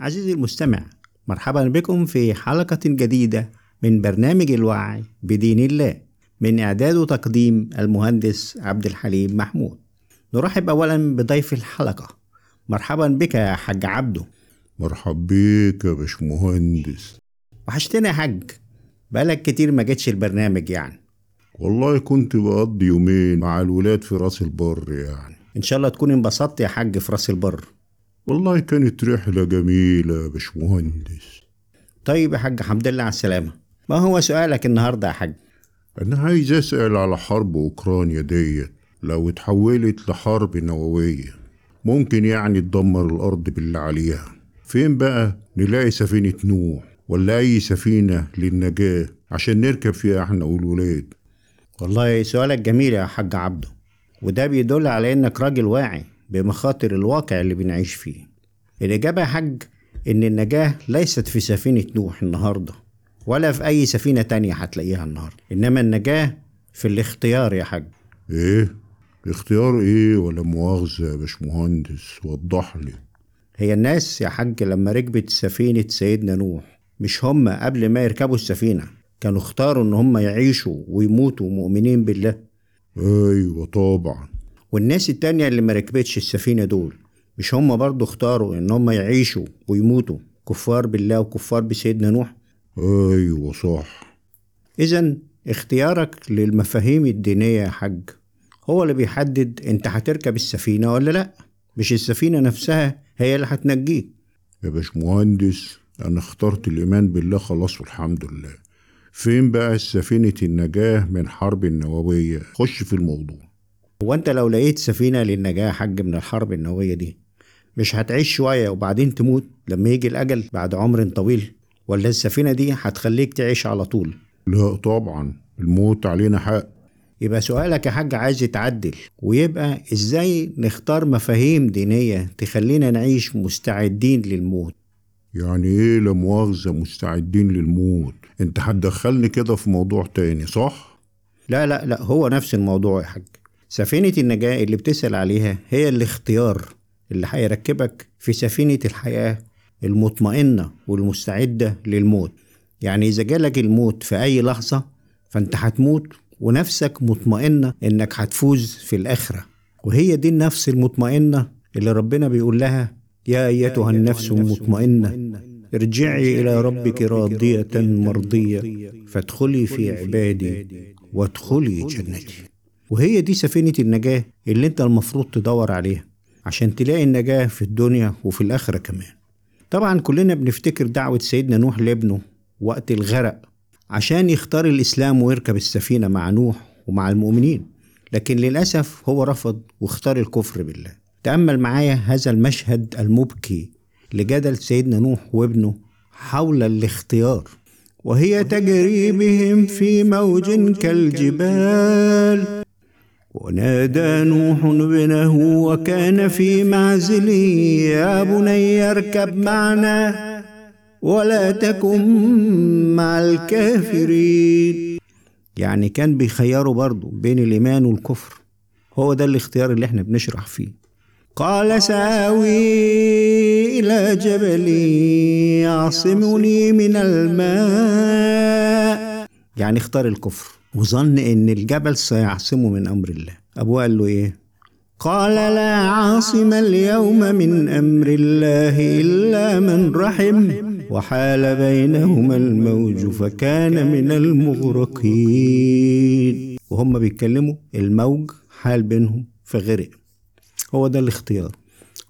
عزيزي المستمع مرحبا بكم في حلقة جديدة من برنامج الوعي بدين الله من إعداد وتقديم المهندس عبد الحليم محمود. نرحب أولا بضيف الحلقة. مرحبا بك يا حاج عبده مرحب بيك يا باشمهندس. وحشتنا يا حاج. بقالك كتير ما جيتش البرنامج يعني. والله كنت بقضي يومين مع الولاد في راس البر يعني. إن شاء الله تكون انبسطت يا حاج في راس البر. والله كانت رحلة جميلة يا باشمهندس. طيب يا حاج الحمد لله على السلامة. ما هو سؤالك النهاردة يا حاج؟ أنا عايز أسأل على حرب أوكرانيا ديت. لو اتحولت لحرب نووية ممكن يعني تدمر الأرض باللي عليها. فين بقى نلاقي سفينة نوح ولا أي سفينة للنجاة عشان نركب فيها إحنا والولاد؟ والله سؤالك جميل يا حاج عبده وده بيدل على إنك راجل واعي. بمخاطر الواقع اللي بنعيش فيه. الإجابة يا حاج إن النجاة ليست في سفينة نوح النهاردة ولا في أي سفينة تانية هتلاقيها النهاردة. إنما النجاة في الاختيار يا حاج. إيه؟ اختيار إيه؟ ولا مؤاخذة يا باشمهندس؟ وضح لي هي الناس يا حاج لما ركبت سفينة سيدنا نوح مش هم قبل ما يركبوا السفينة كانوا اختاروا إن هم يعيشوا ويموتوا مؤمنين بالله. أيوة طبعا. والناس التانية اللي ما ركبتش السفينة دول مش هم برضو اختاروا إن هم يعيشوا ويموتوا كفار بالله وكفار بسيدنا نوح؟ أيوة صح. إذا اختيارك للمفاهيم الدينية يا حاج هو اللي بيحدد أنت هتركب السفينة ولا لأ. مش السفينة نفسها هي اللي هتنجيك يا باشمهندس أنا اخترت الإيمان بالله خلاص والحمد لله. فين بقى سفينة النجاة من حرب النووية؟ خش في الموضوع. هو أنت لو لقيت سفينة للنجاة يا حاج من الحرب النووية دي مش هتعيش شوية وبعدين تموت لما يجي الأجل بعد عمر طويل؟ ولا السفينة دي هتخليك تعيش على طول؟ لا طبعا الموت علينا حق. يبقى سؤالك يا حاج عايز يتعدل ويبقى إزاي نختار مفاهيم دينية تخلينا نعيش مستعدين للموت؟ يعني إيه لا مؤاخذة مستعدين للموت؟ أنت هتدخلني كده في موضوع تاني صح؟ لا لا لا هو نفس الموضوع يا حاج. سفينة النجاة اللي بتسأل عليها هي الاختيار اللي هيركبك في سفينة الحياة المطمئنة والمستعدة للموت. يعني إذا جالك الموت في أي لحظة فأنت هتموت ونفسك مطمئنة إنك هتفوز في الآخرة. وهي دي النفس المطمئنة اللي ربنا بيقول لها يا أيتها النفس المطمئنة ارجعي إلى ربك راضية مرضية فادخلي في عبادي وادخلي جنتي. وهي دي سفينة النجاة اللي انت المفروض تدور عليها عشان تلاقي النجاة في الدنيا وفي الآخرة كمان. طبعا كلنا بنفتكر دعوة سيدنا نوح لابنه وقت الغرق عشان يختار الإسلام ويركب السفينة مع نوح ومع المؤمنين لكن للأسف هو رفض واختار الكفر بالله. تأمل معايا هذا المشهد المبكي لجدل سيدنا نوح وابنه حول الاختيار. وهي تجري بهم في موج كالجبال. ونادى نوح ابنه وكان في معزل يا بني اركب معنا ولا تكن مع الكافرين. يعني كان بيخيروا برضه بين الإيمان والكفر. هو ده الاختيار اللي إحنا بنشرح فيه. قال سآوي إلى جبل يعصمني من الماء. يعني اختار الكفر. وظن إن الجبل سيعصمه من أمر الله. أبوه قال له إيه؟ قال لا عاصم اليوم من أمر الله إلا من رحم وحال بينهما الموج فكان من المغرقين. وهم بيتكلموا الموج حال بينهم فغرق هو ده الاختيار.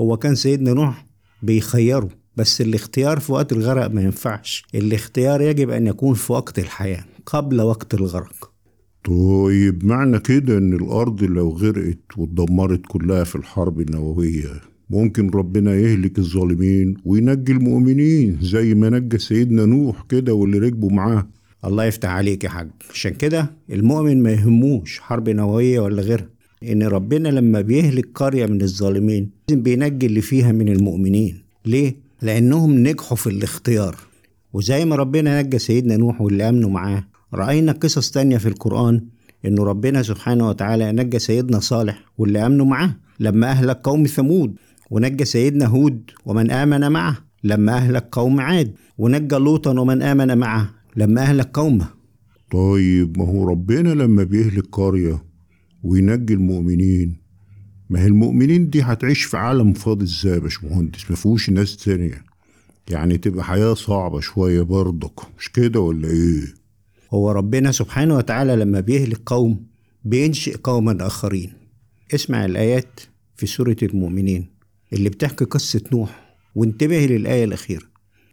هو كان سيدنا نوح بيخيره. بس الاختيار في وقت الغرق ما ينفعش. الاختيار يجب أن يكون في وقت الحياة قبل وقت الغرق. طيب معنى كده إن الأرض لو غرقت واتدمرت كلها في الحرب النووية ممكن ربنا يهلك الظالمين وينجي المؤمنين زي ما نجى سيدنا نوح كده واللي ركبوا معاه. الله يفتح عليك يا حاج. عشان كده المؤمن ما يهموش حرب نووية ولا غيرها. إن ربنا لما بيهلك قرية من الظالمين لازم بينجي اللي فيها من المؤمنين. ليه؟ لأنهم نجحوا في الاختيار. وزي ما ربنا نجى سيدنا نوح واللي آمنوا معاه رأينا قصص تانية في القرآن إنه ربنا سبحانه وتعالى نجى سيدنا صالح واللي آمنوا معاه لما أهلك قوم ثمود ونجى سيدنا هود ومن آمن معه لما أهلك قوم عاد ونجى لوطا ومن آمن معه لما أهلك قومه. طيب ما هو ربنا لما بيهلك قرية وينجي المؤمنين ما هي المؤمنين دي هتعيش في عالم فاضي إزاي يا باشمهندس؟ ما فيهوش ناس تانية. يعني تبقى حياة صعبة شوية برضك. مش كده ولا إيه؟ هو ربنا سبحانه وتعالى لما بيهلك قوم بينشئ قوما آخرين. اسمع الآيات في سورة المؤمنين اللي بتحكي قصة نوح. وانتبه للآية الأخيرة.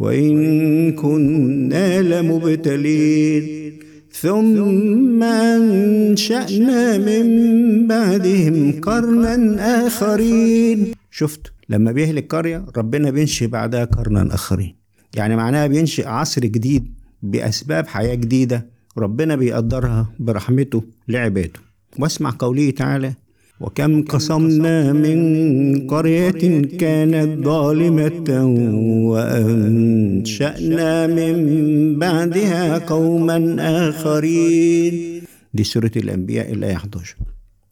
وإن كنا لمبتلين. ثم أنشأنا من بعدهم قرنا آخرين. شفت لما بيهلك قرية ربنا بينشئ بعدها قرنا آخرين. يعني معناها بينشئ عصر جديد بأسباب حياة جديدة ربنا بيقدرها برحمته لعباده. واسمع قوله تعالى وكم قصمنا من قرية كانت ظالمة وأنشأنا من بعدها قوما آخرين. دي سورة الأنبياء الآية 11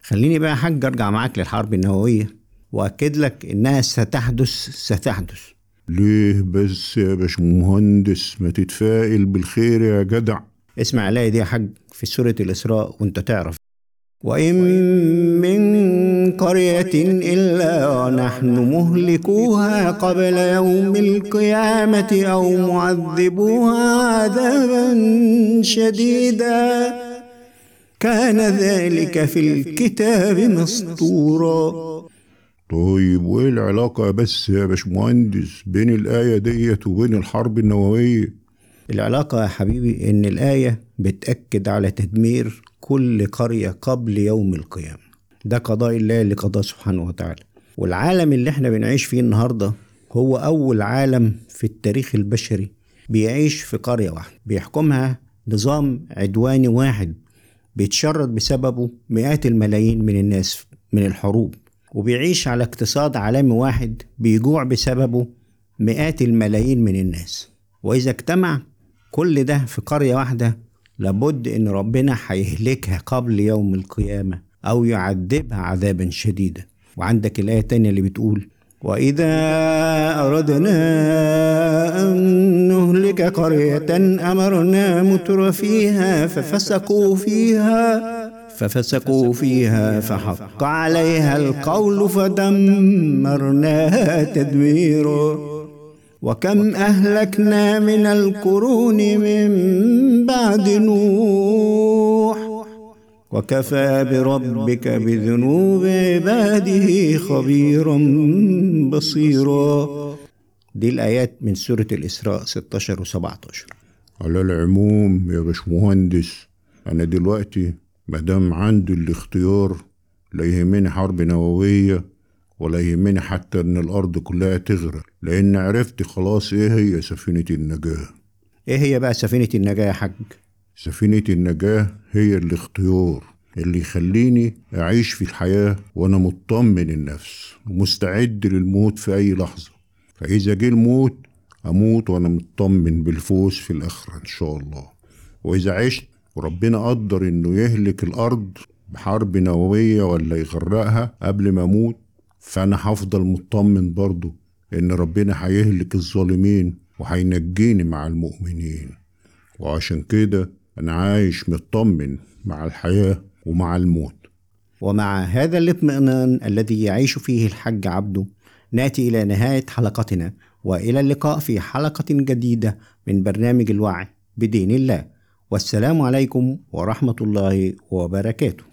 خليني بقى حاج أرجع معاك للحرب النووية وأكد لك إنها ستحدث ستحدث. ليه بس يا باشمهندس ما تتفائل بالخير يا جدع؟ اسمع الآية دي يا حاج في سورة الإسراء وأنت تعرف. وإن من قرية إلا ونحن مهلكوها قبل يوم القيامة أو معذبوها عذابا شديدا. كان ذلك في الكتاب مسطورا. طيب وإيه العلاقة بس يا باشمهندس بين الآية ديت وبين الحرب النووية؟ العلاقة يا حبيبي إن الآية بتأكد على تدمير كل قرية قبل يوم القيامة. ده قضاء الله اللي قضاه سبحانه وتعالى. والعالم اللي إحنا بنعيش فيه النهاردة هو أول عالم في التاريخ البشري بيعيش في قرية واحدة. بيحكمها نظام عدواني واحد بيتشرد بسببه مئات الملايين من الناس من الحروب. وبيعيش على اقتصاد عالمي واحد بيجوع بسببه مئات الملايين من الناس. وإذا اجتمع كل ده في قرية واحدة لابد إن ربنا هيهلكها قبل يوم القيامة. أو يعذبها عذابا شديدا. وعندك الآية التانية اللي بتقول وإذا أردنا أن نهلك قرية أمرنا متر فيها ففسقوا فيها ففسقوا فيها فحق عليها القول فدمرناها تدميرا. وكم أهلكنا من القرون من بعد نوح. وكفى بربك بذنوب عباده خبيرا بصيرا. دي الآيات من سورة الإسراء 16 و 17 على العموم يا باشمهندس أنا دلوقتي مادام عندي الاختيار لا يهمني حرب نووية ولا يهمني حتى إن الأرض كلها تغرق لأن عرفت خلاص إيه هي سفينة النجاة. إيه هي بقى سفينة النجاة يا حاج؟ سفينة النجاة هي الاختيار اللي يخليني أعيش في الحياة وأنا مطمن النفس ومستعد للموت في أي لحظة. فإذا جه الموت أموت وأنا مطمن بالفوز في الآخرة إن شاء الله. وإذا عشت وربنا قدر إنه يهلك الأرض بحرب نووية ولا يغرقها قبل ما أموت فأنا هفضل مطمن برضه إن ربنا هيهلك الظالمين وهينجيني مع المؤمنين. وعشان كده أنا عايش مطمن مع الحياة ومع الموت. ومع هذا الاطمئنان الذي يعيش فيه الحج عبده نأتي إلى نهاية حلقتنا وإلى اللقاء في حلقة جديدة من برنامج الوعي بدين الله. والسلام عليكم ورحمة الله وبركاته.